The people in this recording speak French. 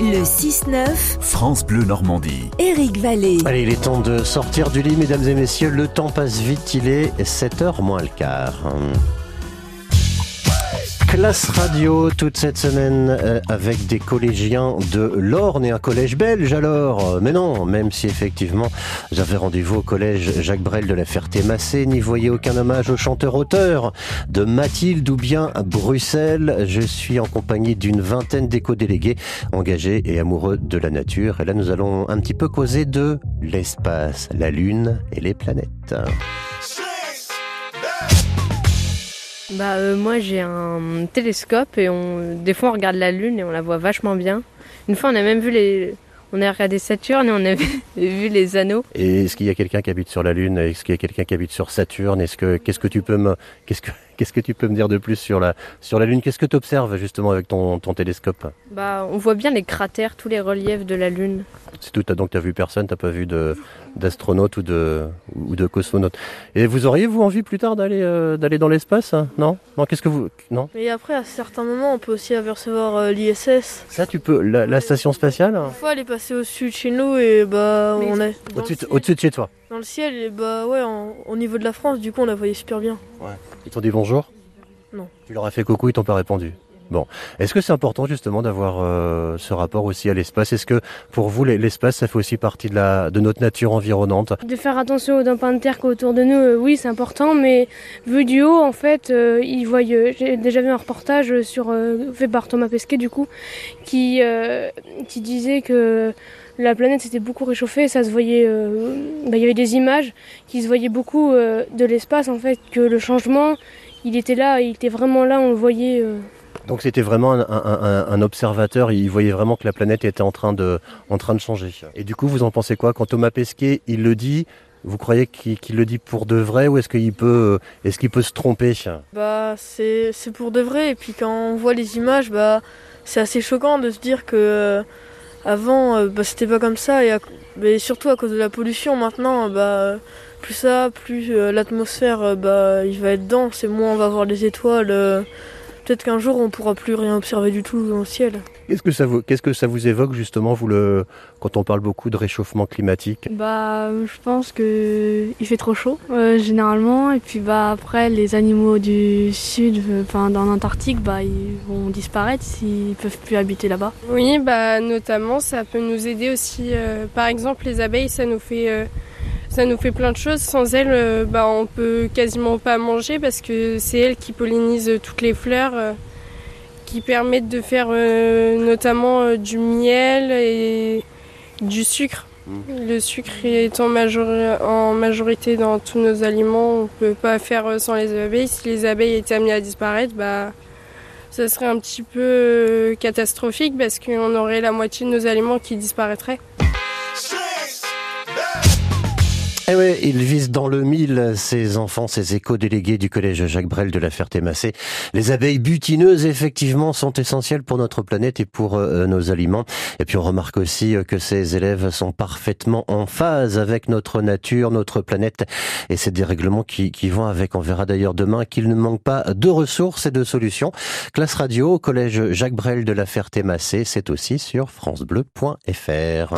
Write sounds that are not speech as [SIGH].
Le 6-9, France Bleu Normandie. Éric Vallée. Allez, il est temps de sortir du lit, mesdames et messieurs. Le temps passe vite, il est 7h moins le quart. Classe radio toute cette semaine euh, avec des collégiens de l'Orne et un collège belge alors. Mais non, même si effectivement j'avais rendez-vous au collège Jacques Brel de la Ferté-Massé, n'y voyez aucun hommage au chanteur-auteur de Mathilde ou bien à Bruxelles. Je suis en compagnie d'une vingtaine d'éco-délégués engagés et amoureux de la nature. Et là nous allons un petit peu causer de l'espace, la lune et les planètes. Bah euh, moi j'ai un télescope et on des fois on regarde la lune et on la voit vachement bien. Une fois on a même vu les on a regardé Saturne et on a [LAUGHS] vu, les anneaux. Et est-ce qu'il y a quelqu'un qui habite sur la lune? Est-ce qu'il y a quelqu'un qui habite sur Saturne? Est-ce que qu'est-ce que tu peux me qu'est-ce que qu'est-ce que tu peux me dire de plus sur la sur la lune? Qu'est-ce que tu observes justement avec ton, ton télescope? Bah on voit bien les cratères, tous les reliefs de la lune. C'est tout. Donc t'as vu personne T'as pas vu de d'astronautes ou de ou de cosmonautes Et vous auriez vous envie plus tard d'aller euh, d'aller dans l'espace hein? Non? Non Qu'est-ce que vous non? Et après, à certains moments, on peut aussi apercevoir euh, l'ISS. Ça tu peux la, la station spatiale? Une fois, elle est passée au-dessus de chez nous et bah, Mais on est au-dessus de- chez toi. dans le ciel et bah ouais, en- au niveau de la France, du coup, on la voyait super bien. Ils t'ont dit bonjour? Non. Tu leur as fait coucou, ils t'ont pas répondu. Bon, est-ce que c'est important justement d'avoir euh, ce rapport aussi à l'espace? Est-ce que pour vous l'e- l'espace ça fait aussi partie de notre nature environnante? De faire attention aux dampins de terre autour de nous, euh, oui, c'est important, mais vu du haut, en fait, euh, ils euh, J'ai déjà vu un reportage sur fait par Thomas Pesquet, du coup, qui qui disait que la planète s'était beaucoup réchauffée. Ça se voyait. bah, il y avait des images qui se voyaient beaucoup de l'espace, en fait, que le changement, il était là, il était vraiment là, on le voyait. Donc c'était vraiment un, observateur, il voyait vraiment que la planète était en train de en train de changer. Et du coup, vous en pensez quoi? Quand Thomas Pesquet il le dit vous croyez qu'il le dit pour de vrai ou est-ce qu'il peut, est-ce qu'il peut se tromper? Bah, c'est pour de vrai. Et puis quand on voit les images, bah, c'est assez choquant de se dire que euh, avant, euh, bah, c'était pas comme ça. Et mais surtout à cause de la pollution, maintenant, bah, plus ça, plus euh, l'atmosphère, bah, il va être dense et moins on va voir les étoiles. Peut-être qu'un jour, on pourra plus rien observer du tout dans le ciel. Qu'est-ce que ça vous, qu'est-ce que ça vous évoque justement vous le, quand on parle beaucoup de réchauffement climatique? Bah, je pense que il fait trop chaud euh, généralement, et puis bah après les animaux du sud, euh, enfin dans l'Antarctique, bah ils vont disparaître s'ils peuvent plus habiter là-bas. Oui, bah notamment ça peut nous aider aussi. euh, par exemple, les abeilles, ça nous fait euh, ça nous fait plein de choses. Sans elles, euh, bah on peut quasiment pas manger parce que c'est elles qui pollinisent toutes les fleurs, euh, qui permettent de faire euh, notamment euh, du miel et du sucre. Le sucre est en, majori- en majorité dans tous nos aliments. On peut pas faire sans les abeilles. Si les abeilles étaient amenées à disparaître, bah ça serait un petit peu catastrophique parce qu'on aurait la moitié de nos aliments qui disparaîtraient. Eh ouais, ils visent dans le mille, ces enfants, ces éco-délégués du collège Jacques Brel de la Ferté-Massé. Les abeilles butineuses, effectivement, sont essentielles pour notre planète et pour euh, nos aliments. Et puis on remarque aussi euh, que ces élèves sont parfaitement en phase avec notre nature, notre planète et ces dérèglements qui, qui vont avec. On verra d'ailleurs demain qu'il ne manque pas de ressources et de solutions. Classe radio collège Jacques Brel de la Ferté-Massé, c'est aussi sur francebleu.fr.